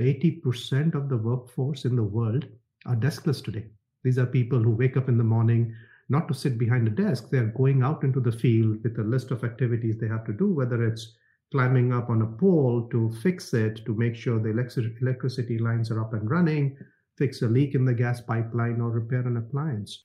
80% of the workforce in the world are deskless today. These are people who wake up in the morning not to sit behind a desk. They're going out into the field with a list of activities they have to do, whether it's climbing up on a pole to fix it, to make sure the electricity lines are up and running, fix a leak in the gas pipeline, or repair an appliance.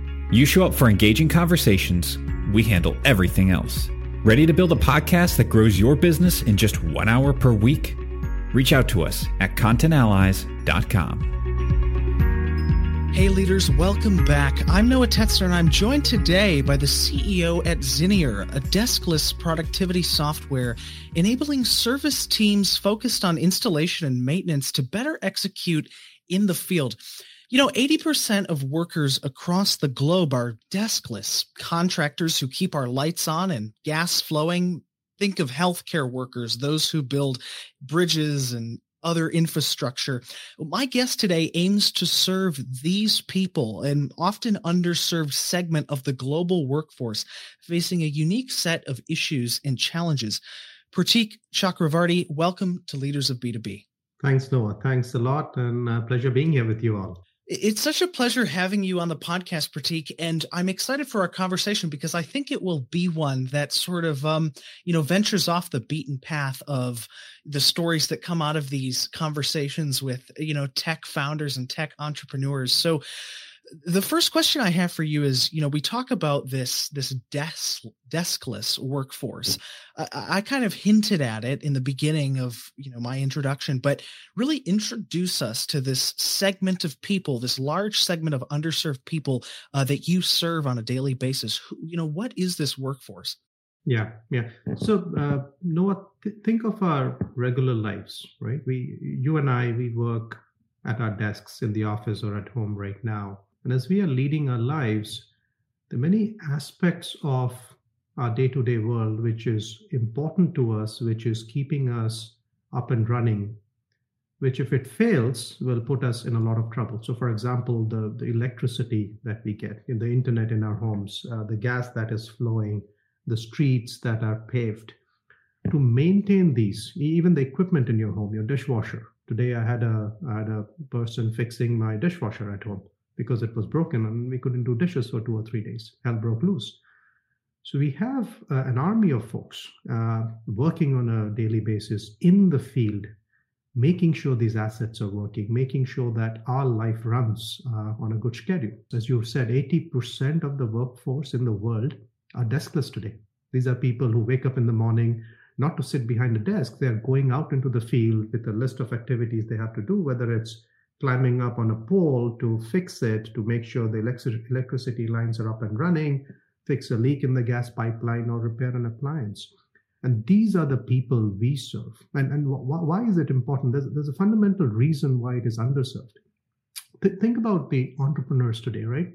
You show up for engaging conversations, we handle everything else. Ready to build a podcast that grows your business in just one hour per week? Reach out to us at contentallies.com. Hey, leaders, welcome back. I'm Noah Tetzner, and I'm joined today by the CEO at Zinier, a deskless productivity software enabling service teams focused on installation and maintenance to better execute in the field. You know, 80% of workers across the globe are deskless, contractors who keep our lights on and gas flowing. Think of healthcare workers, those who build bridges and other infrastructure. My guest today aims to serve these people, an often underserved segment of the global workforce, facing a unique set of issues and challenges. Pratik Chakravarty, welcome to Leaders of B2B. Thanks, Noah. Thanks a lot, and uh, pleasure being here with you all. It's such a pleasure having you on the podcast, Pratik, and I'm excited for our conversation because I think it will be one that sort of, um, you know, ventures off the beaten path of the stories that come out of these conversations with, you know, tech founders and tech entrepreneurs. So, the first question I have for you is, you know, we talk about this this desk deskless workforce. I, I, kind of hinted at it in the beginning of you know my introduction, but really introduce us to this segment of people, this large segment of underserved people uh, that you serve on a daily basis. Who, you know, what is this workforce? Yeah, yeah. So, uh, Noah, th- think of our regular lives, right? We, you and I, we work at our desks in the office or at home right now and as we are leading our lives, are many aspects of our day to day world which is important to us, which is keeping us up and running, which, if it fails, will put us in a lot of trouble. So, for example, the, the electricity that we get, in the internet in our homes, uh, the gas that is flowing, the streets that are paved. To maintain these, even the equipment in your home, your dishwasher. Today, I had a I had a person fixing my dishwasher at home because it was broken and we couldn't do dishes for two or three days. Hell broke loose. So we have uh, an army of folks uh, working on a daily basis in the field, making sure these assets are working, making sure that our life runs uh, on a good schedule. As you said, 80% of the workforce in the world are deskless today. These are people who wake up in the morning not to sit behind a desk. They're going out into the field with a list of activities they have to do, whether it's climbing up on a pole to fix it, to make sure the electricity lines are up and running, fix a leak in the gas pipeline, or repair an appliance. And these are the people we serve. And, and wh- why is it important? There's, there's a fundamental reason why it is underserved. Th- think about the entrepreneurs today, right?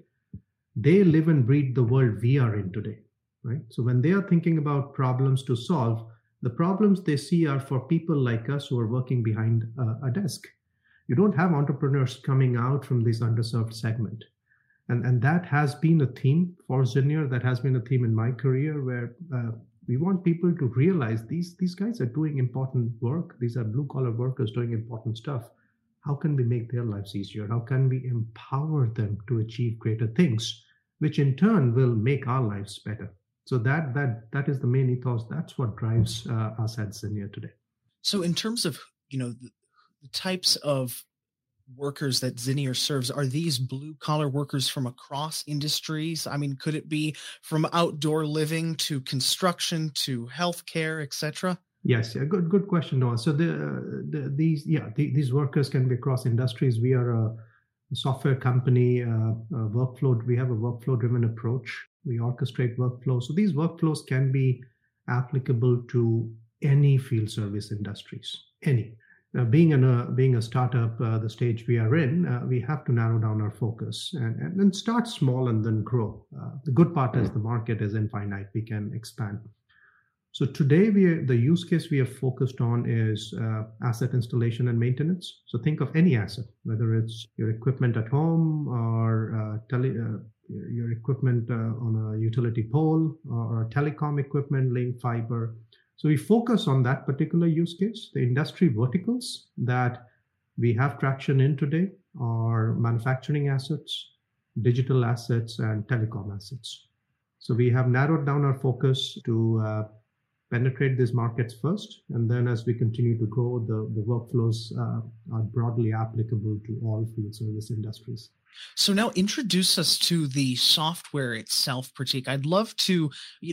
They live and breathe the world we are in today, right? So when they are thinking about problems to solve, the problems they see are for people like us who are working behind a, a desk you don't have entrepreneurs coming out from this underserved segment. And, and that has been a theme for Zinier. That has been a theme in my career where uh, we want people to realize these, these guys are doing important work. These are blue collar workers doing important stuff. How can we make their lives easier? How can we empower them to achieve greater things, which in turn will make our lives better? So that that that is the main ethos. That's what drives uh, us at Zinier today. So in terms of you know types of workers that Zinier serves are these blue collar workers from across industries? I mean, could it be from outdoor living to construction to healthcare, etc.? Yes, yeah, good good question, Noah. So the, the these yeah the, these workers can be across industries. We are a software company, uh, a workflow. We have a workflow driven approach. We orchestrate workflows. So these workflows can be applicable to any field service industries, any uh, being in a being a startup, uh, the stage we are in, uh, we have to narrow down our focus and, and, and start small and then grow. Uh, the good part is the market is infinite; we can expand. So today, we are, the use case we are focused on is uh, asset installation and maintenance. So think of any asset, whether it's your equipment at home or uh, tele, your equipment uh, on a utility pole or telecom equipment laying fiber. So we focus on that particular use case. The industry verticals that we have traction in today are manufacturing assets, digital assets, and telecom assets. So we have narrowed down our focus to uh, penetrate these markets first. And then as we continue to grow, the, the workflows uh, are broadly applicable to all field service industries. So now introduce us to the software itself, Pratik. I'd love to,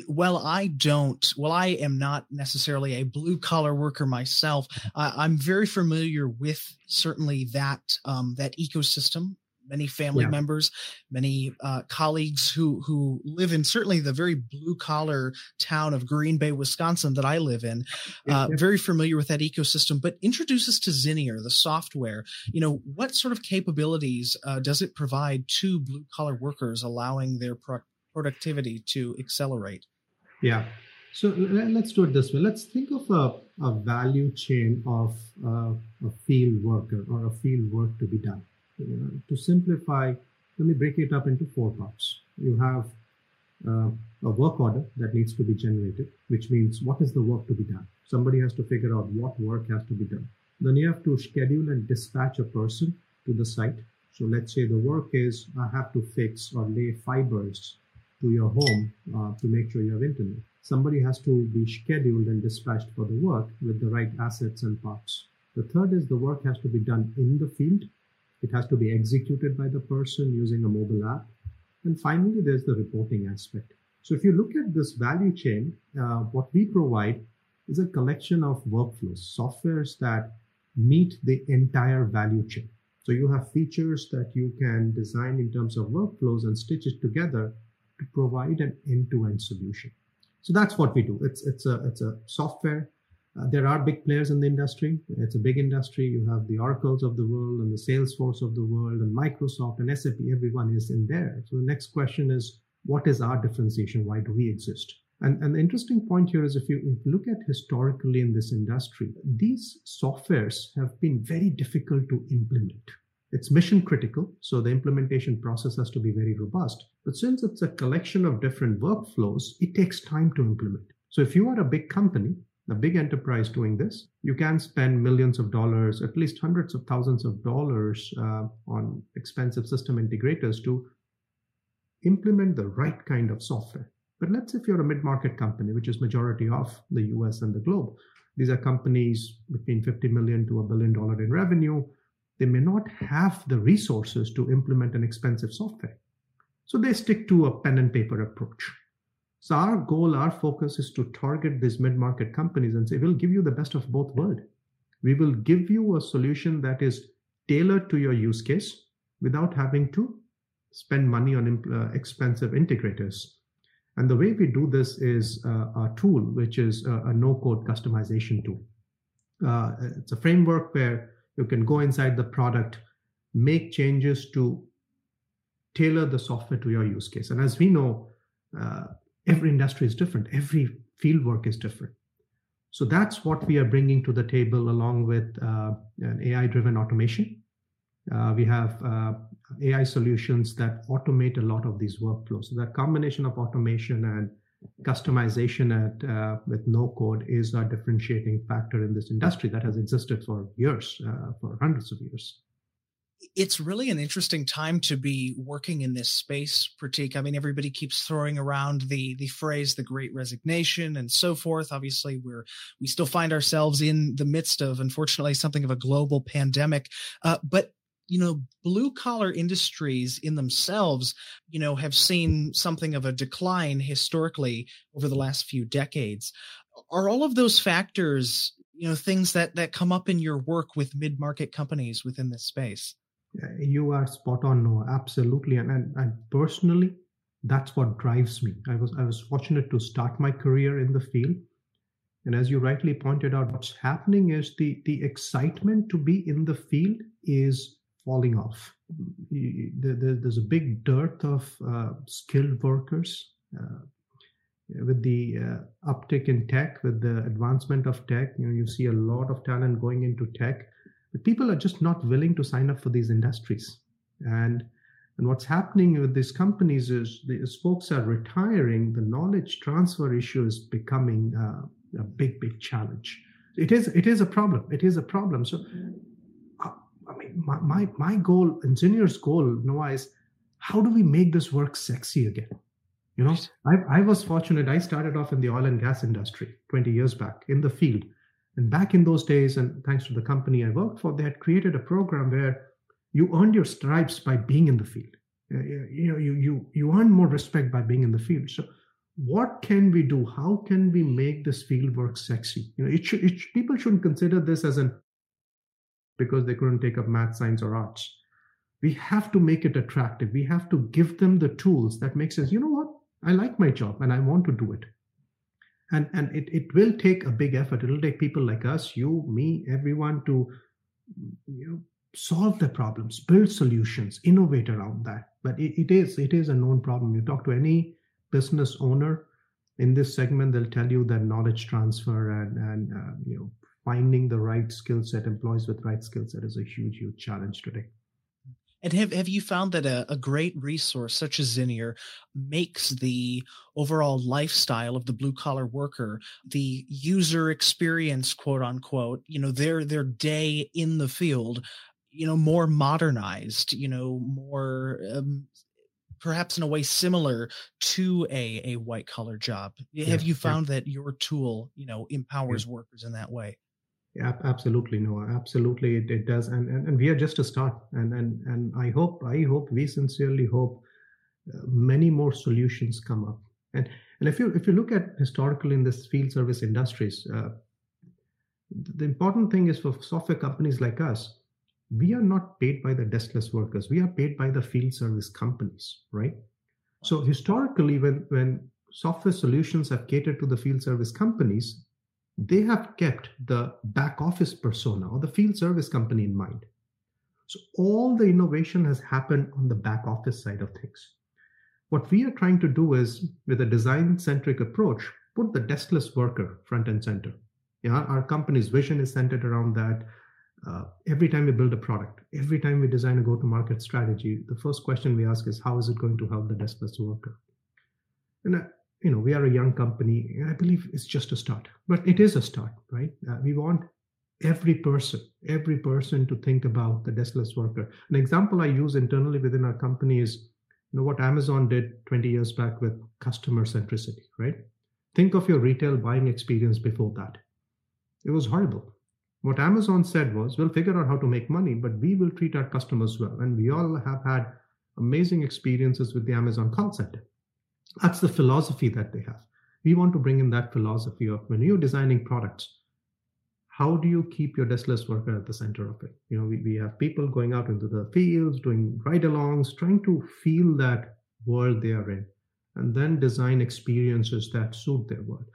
well, I don't, well, I am not necessarily a blue collar worker myself. Uh, I'm very familiar with certainly that, um, that ecosystem many family yeah. members, many uh, colleagues who who live in certainly the very blue collar town of Green Bay, Wisconsin, that I live in. Uh, yeah. Very familiar with that ecosystem. But introduce us to Zinier, the software. You know, what sort of capabilities uh, does it provide to blue collar workers, allowing their pro- productivity to accelerate? Yeah. So let's do it this way. Let's think of a, a value chain of uh, a field worker or a field work to be done uh, to simplify, let me break it up into four parts. You have uh, a work order that needs to be generated, which means what is the work to be done? Somebody has to figure out what work has to be done. Then you have to schedule and dispatch a person to the site. So let's say the work is I have to fix or lay fibers to your home uh, to make sure you have internet. Somebody has to be scheduled and dispatched for the work with the right assets and parts. The third is the work has to be done in the field it has to be executed by the person using a mobile app. And finally, there's the reporting aspect. So if you look at this value chain, uh, what we provide is a collection of workflows, softwares that meet the entire value chain. So you have features that you can design in terms of workflows and stitch it together to provide an end-to-end solution. So that's what we do. It's it's a it's a software uh, there are big players in the industry. It's a big industry. You have the Oracles of the world and the Salesforce of the world and Microsoft and SAP. Everyone is in there. So the next question is, what is our differentiation? Why do we exist? And, and the interesting point here is if you, if you look at historically in this industry, these softwares have been very difficult to implement. It's mission critical, so the implementation process has to be very robust. But since it's a collection of different workflows, it takes time to implement. So if you are a big company, a big enterprise doing this, you can spend millions of dollars, at least hundreds of thousands of dollars uh, on expensive system integrators to implement the right kind of software. But let's say if you're a mid-market company, which is majority of the US and the globe, these are companies between 50 million to a billion dollar in revenue. They may not have the resources to implement an expensive software. So they stick to a pen and paper approach. So our goal, our focus is to target these mid-market companies and say, we'll give you the best of both worlds. We will give you a solution that is tailored to your use case without having to spend money on uh, expensive integrators. And the way we do this is uh, a tool, which is a, a no-code customization tool. Uh, it's a framework where you can go inside the product, make changes to tailor the software to your use case. And as we know, uh, every industry is different. Every field work is different. So that's what we are bringing to the table along with uh, an ai driven automation. Uh, we have uh, ai solutions that automate a lot of these workflows. So that combination of automation and customization at, uh, with no code is a differentiating factor in this industry that has existed for years uh, for hundreds of years it's really an interesting time to be working in this space, Pratik. I mean, everybody keeps throwing around the the phrase "the Great Resignation" and so forth. Obviously, we're we still find ourselves in the midst of, unfortunately, something of a global pandemic. Uh, but you know, blue collar industries in themselves, you know, have seen something of a decline historically over the last few decades. Are all of those factors, you know, things that that come up in your work with mid market companies within this space? You are spot on no absolutely and, and and personally that's what drives me i was i was fortunate to start my career in the field And as you rightly pointed out, what's happening is the, the excitement to be in the field is falling off. There's a big dearth of uh, skilled workers. Uh, with the uh, uptick in tech, with the advancement of tech, you know, you see a lot of talent going into tech. But people are just not willing to sign up for these industries. And and what's happening with these companies is these folks are retiring. The knowledge transfer issue is becoming uh, a big, big challenge. It is, it is a problem. It is a problem. So, uh, I mean, my, my, my goal, engineer's goal, Noah, is how do we make this work sexy again? You know, I, I was fortunate. I started off in the oil and gas industry 20 years back in the field. And back in those days, and thanks to the company I worked for, they had created a program where you earned your stripes by being in the field. Uh, you know, you you you earn more respect by being in the field. So, what can we do? How can we make this field work sexy? You know, it should, it, people shouldn't consider this as an because they couldn't take up math, science, or arts. We have to make it attractive. We have to give them the tools that makes sense. You know what? I like my job and I want to do it. And and it, it will take a big effort. It'll take people like us, you, me, everyone to you know solve the problems, build solutions, innovate around that. But it, it is it is a known problem. You talk to any business owner in this segment, they'll tell you that knowledge transfer and and uh, you know finding the right skill set, employees with right skill set, is a huge huge challenge today. And have, have you found that a, a great resource such as Zinier makes the overall lifestyle of the blue collar worker, the user experience, quote unquote, you know, their their day in the field you know more modernized you know more um, perhaps in a way similar to a a white collar job yeah, have you found yeah. that your tool you know empowers yeah. workers in that way yeah absolutely no absolutely it, it does and, and and we are just a start and and and i hope i hope we sincerely hope uh, many more solutions come up. And and if you if you look at historically in this field service industries uh, the important thing is for software companies like us we are not paid by the deskless workers we are paid by the field service companies right? So historically when when software solutions have catered to the field service companies they have kept the back office persona or the field service company in mind. So all the innovation has happened on the back office side of things. What we are trying to do is with a design centric approach put the deskless worker front and center. Yeah our company's vision is centered around that. Uh, every time we build a product, every time we design a go to market strategy, the first question we ask is how is it going to help the deskless worker? And, uh, you know, we are a young company, and I believe it's just a start, but it is a start, right? Uh, we want every person, every person to think about the deskless worker. An example I use internally within our company is, you know, what Amazon did 20 years back with customer centricity, right? Think of your retail buying experience before that. It was horrible what Amazon said was, we'll figure out how to make money, but we will treat our customers well. And we all have had amazing experiences with the Amazon call center. That's the philosophy that they have. We want to bring in that philosophy of when you're designing products, how do you keep your deskless worker at the center of it? You know, we, we have people going out into the fields, doing ride alongs, trying to feel that world they are in, and then design experiences that suit their world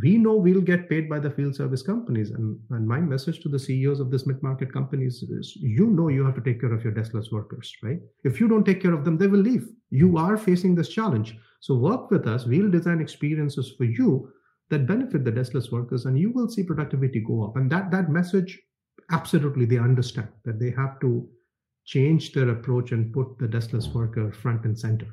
we know we'll get paid by the field service companies. And, and my message to the CEOs of this mid-market companies is you know you have to take care of your deskless workers, right? If you don't take care of them, they will leave. You are facing this challenge. So work with us. We'll design experiences for you that benefit the deskless workers, and you will see productivity go up. And that that message, absolutely, they understand that they have to change their approach and put the deskless worker front and center.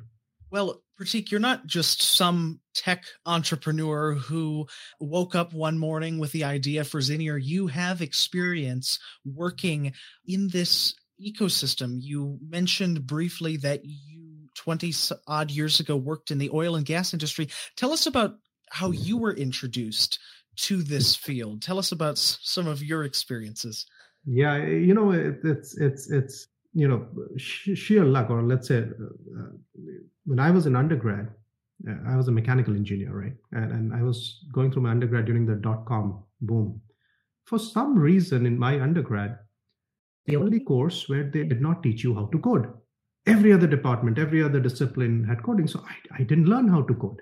Well, Pratik, you're not just some tech entrepreneur who woke up one morning with the idea for Zinier. You have experience working in this ecosystem. You mentioned briefly that you 20 odd years ago worked in the oil and gas industry. Tell us about how you were introduced to this field. Tell us about some of your experiences. Yeah, you know, it, it's it's it's you know sheer luck, or let's say uh, when I was an undergrad, uh, I was a mechanical engineer, right? And, and I was going through my undergrad during the dot com boom. For some reason, in my undergrad, the only course where they did not teach you how to code. Every other department, every other discipline had coding. So I, I didn't learn how to code.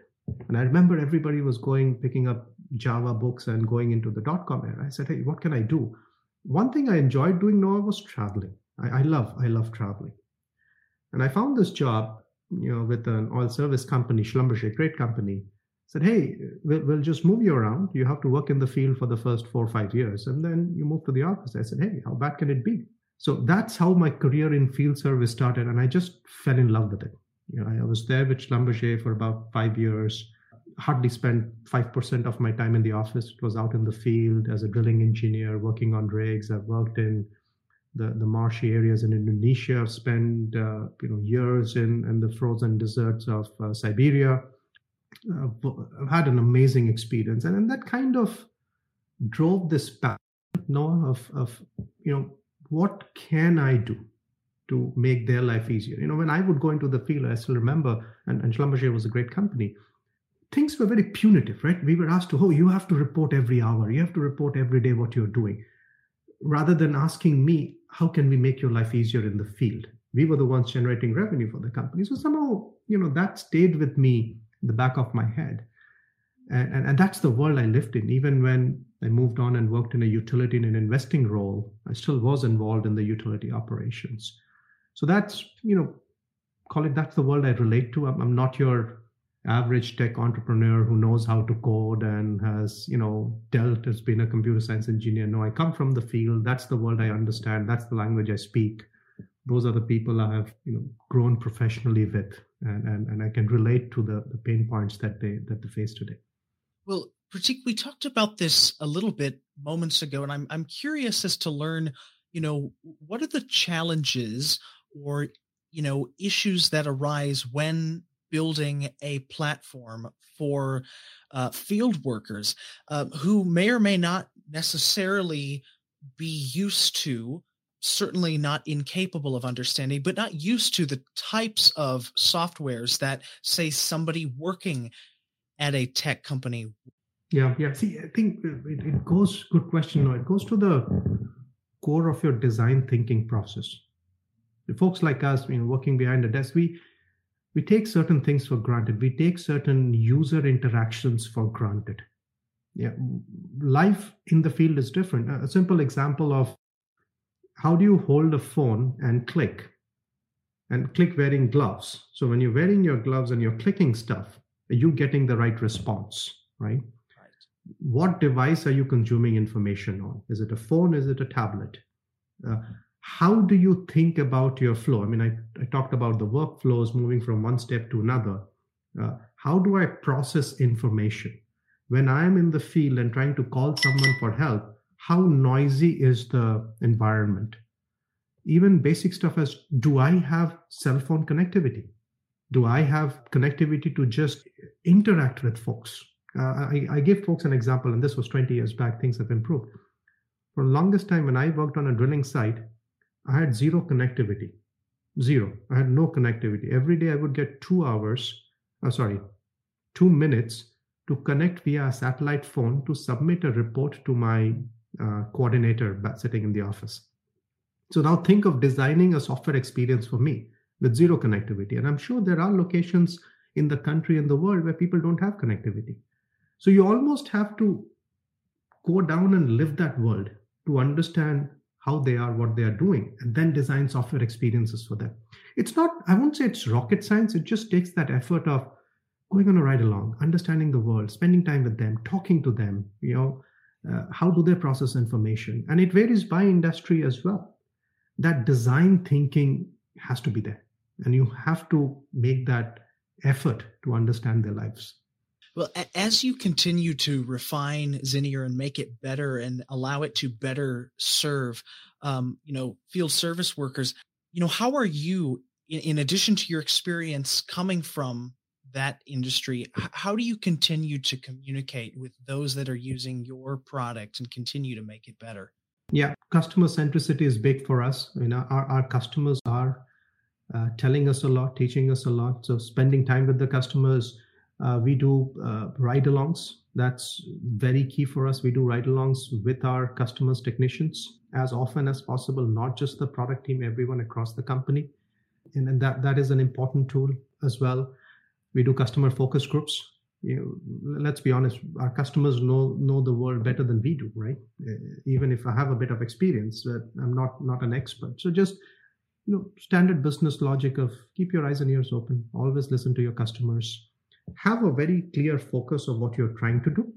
And I remember everybody was going, picking up Java books and going into the dot com era. I said, hey, what can I do? One thing I enjoyed doing Noah was traveling. I, I love, I love traveling. And I found this job, you know, with an oil service company, Schlumberger, great company. Said, hey, we'll, we'll just move you around. You have to work in the field for the first four or five years, and then you move to the office. I said, hey, how bad can it be? So that's how my career in field service started, and I just fell in love with it. You know, I was there with Schlumberger for about five years. Hardly spent five percent of my time in the office. It was out in the field as a drilling engineer, working on rigs. I've worked in the, the marshy areas in Indonesia. I've spent uh, you know years in, in the frozen deserts of uh, Siberia. Uh, I've had an amazing experience, and, and that kind of drove this path, Noah, of of you know what can I do to make their life easier? You know, when I would go into the field, I still remember, and, and Schlumberger was a great company. Things were very punitive, right? We were asked to, oh, you have to report every hour, you have to report every day what you're doing, rather than asking me, how can we make your life easier in the field? We were the ones generating revenue for the company. So somehow, you know, that stayed with me the back of my head. And, and, and that's the world I lived in. Even when I moved on and worked in a utility in an investing role, I still was involved in the utility operations. So that's, you know, call it that's the world I relate to. I'm, I'm not your average tech entrepreneur who knows how to code and has, you know, dealt as being a computer science engineer. No, I come from the field. That's the world I understand. That's the language I speak. Those are the people I have, you know, grown professionally with, and and, and I can relate to the, the pain points that they that they face today. Well, Pratik, we talked about this a little bit moments ago, and I'm I'm curious as to learn, you know, what are the challenges or you know issues that arise when building a platform for uh, field workers uh, who may or may not necessarily be used to certainly not incapable of understanding but not used to the types of softwares that say somebody working at a tech company? Yeah, yeah. See, I think it, it goes. Good question. No, it goes to the core of your design thinking process. The folks like us, you know, working behind the desk, we we take certain things for granted. We take certain user interactions for granted. Yeah, life in the field is different. A simple example of how do you hold a phone and click and click wearing gloves. So when you're wearing your gloves and you're clicking stuff, are you getting the right response, right? right? What device are you consuming information on? Is it a phone? Is it a tablet? Uh, how do you think about your flow? I mean, I, I talked about the workflows moving from one step to another. Uh, how do I process information? When I'm in the field and trying to call someone for help, how noisy is the environment? Even basic stuff as do I have cell phone connectivity? do I have connectivity to just interact with folks? Uh, I, I gave folks an example, and this was 20 years back. Things have improved. For the longest time, when I worked on a drilling site, I had zero connectivity. Zero. I had no connectivity. Every day I would get two hours, uh, sorry, two minutes to connect via a satellite phone to submit a report to my uh, coordinator sitting in the office. So now think of designing a software experience for me with zero connectivity. And I'm sure there are locations in the country and the world where people don't have connectivity. So you almost have to go down and live that world to understand how they are, what they are doing, and then design software experiences for them. It's not, I won't say it's rocket science, it just takes that effort of going on a ride along, understanding the world, spending time with them, talking to them, you know, uh, how do they process information? And it varies by industry as well. That design thinking has to be there and you have to make that effort to understand their lives well as you continue to refine Zinier and make it better and allow it to better serve um, you know field service workers you know how are you in, in addition to your experience coming from that industry how do you continue to communicate with those that are using your product and continue to make it better yeah customer centricity is big for us you know our, our customers are uh, telling us a lot, teaching us a lot. So spending time with the customers. Uh, we do uh, ride-alongs. That's very key for us. We do ride-alongs with our customers, technicians, as often as possible. Not just the product team, everyone across the company, and, and that that is an important tool as well. We do customer focus groups. you know, let's be honest, our customers know know the world better than we do, right? Uh, even if I have a bit of experience, uh, I'm not not an expert. So just you know, standard business logic of keep your eyes and ears open, always listen to your customers, have a very clear focus of what you're trying to do,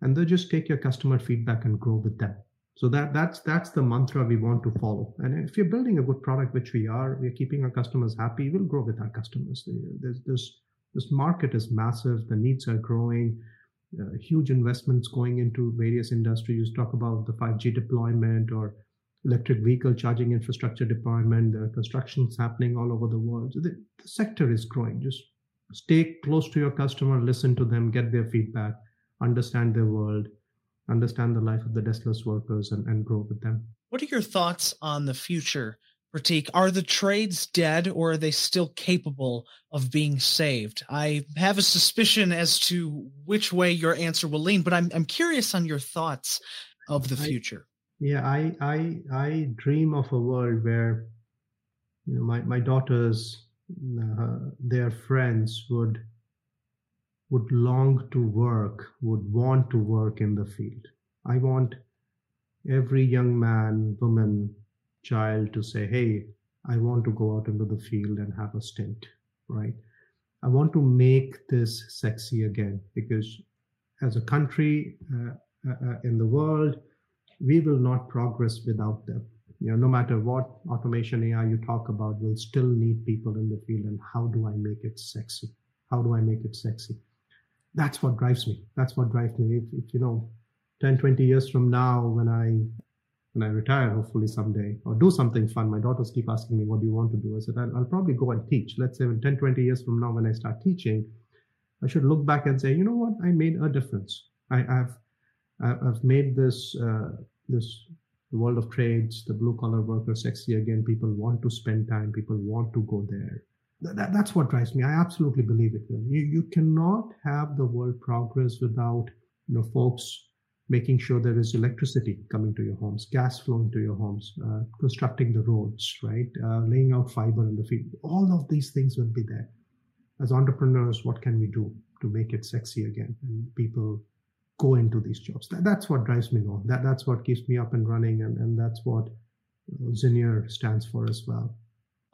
and then just take your customer feedback and grow with them. So that that's that's the mantra we want to follow. And if you're building a good product, which we are, we're keeping our customers happy. We'll grow with our customers. There's this this market is massive. The needs are growing. Uh, huge investments going into various industries. Talk about the 5G deployment or electric vehicle charging infrastructure deployment. There are constructions happening all over the world. So the, the sector is growing. Just stay close to your customer, listen to them, get their feedback, understand their world, understand the life of the deskless workers, and, and grow with them. What are your thoughts on the future Pratik, are the trades dead or are they still capable of being saved? I have a suspicion as to which way your answer will lean, but I'm I'm curious on your thoughts of the future. I, yeah, I I I dream of a world where you know my my daughters uh, their friends would would long to work, would want to work in the field. I want every young man, woman, child to say, hey, I want to go out into the field and have a stint, right? I want to make this sexy again because as a country uh, uh, uh in the world, we will not progress without them. You know, no matter what automation AI you talk about, we'll still need people in the field. And how do I make it sexy? How do I make it sexy? That's what drives me. That's what drives me. If, if you know, 10, 20 years from now, when I when I retire, hopefully someday, or do something fun. My daughters keep asking me, what do you want to do? I said, I'll, I'll probably go and teach. Let's say in 10, 20 years from now, when I start teaching, I should look back and say, you know what? I made a difference. I, have I've made this, uh, this the world of trades, the blue collar worker sexy again. People want to spend time. People want to go there. That, that's what drives me. I absolutely believe it will. You, you cannot have the world progress without, you know, folks making sure there is electricity coming to your homes, gas flowing to your homes, uh, constructing the roads, right? Uh, laying out fiber in the field. All of these things will be there. As entrepreneurs, what can we do to make it sexy again? And people go into these jobs. That, that's what drives me on. That, that's what keeps me up and running. And, and that's what Zinier stands for as well.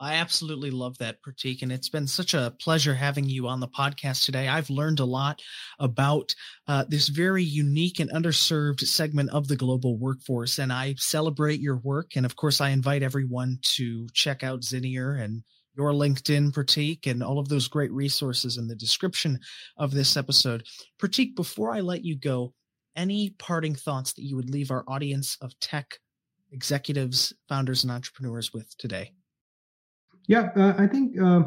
I absolutely love that, Pratik. And it's been such a pleasure having you on the podcast today. I've learned a lot about uh, this very unique and underserved segment of the global workforce. And I celebrate your work. And of course, I invite everyone to check out Zinier and your LinkedIn, Pratik, and all of those great resources in the description of this episode. Pratik, before I let you go, any parting thoughts that you would leave our audience of tech executives, founders, and entrepreneurs with today? Yeah, uh, I think uh,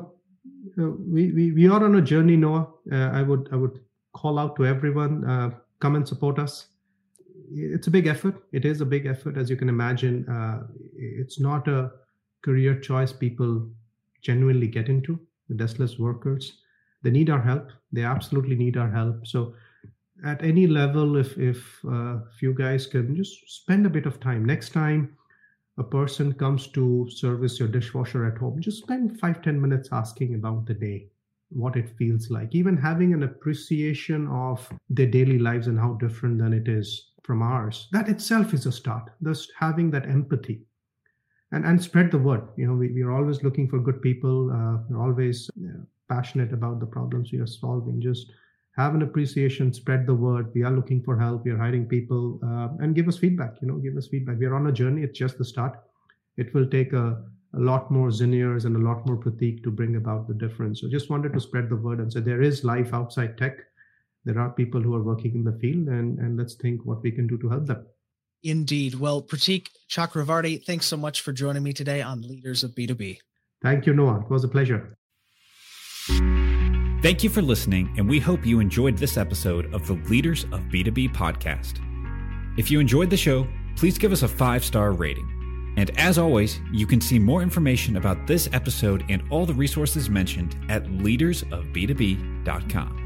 uh, we, we we are on a journey, Noah. Uh, I would I would call out to everyone, uh, come and support us. It's a big effort. It is a big effort, as you can imagine. Uh, it's not a career choice people genuinely get into. The deskless workers, they need our help. They absolutely need our help. So, at any level, if if uh, you guys can just spend a bit of time next time a person comes to service your dishwasher at home, just spend five ten minutes asking about the day, what it feels like, even having an appreciation of their daily lives and how different than it is from ours. That itself is a start. Just having that empathy. And, and spread the word. You know, we, we are always looking for good people. Uh, we're always passionate about the problems we are solving. Just have an appreciation, spread the word. We are looking for help. We are hiring people, uh, and give us feedback. You know, give us feedback. We are on a journey. It's just the start. It will take a, a lot more Ziniers and a lot more Pratik to bring about the difference. So just wanted to spread the word and say there is life outside tech. There are people who are working in the field, and and let's think what we can do to help them. Indeed. Well, Pratik Chakravarty, thanks so much for joining me today on Leaders of B2B. Thank you, Noah. It was a pleasure. Thank you for listening, and we hope you enjoyed this episode of the Leaders of B2B podcast. If you enjoyed the show, please give us a five star rating. And as always, you can see more information about this episode and all the resources mentioned at leadersofb2b.com.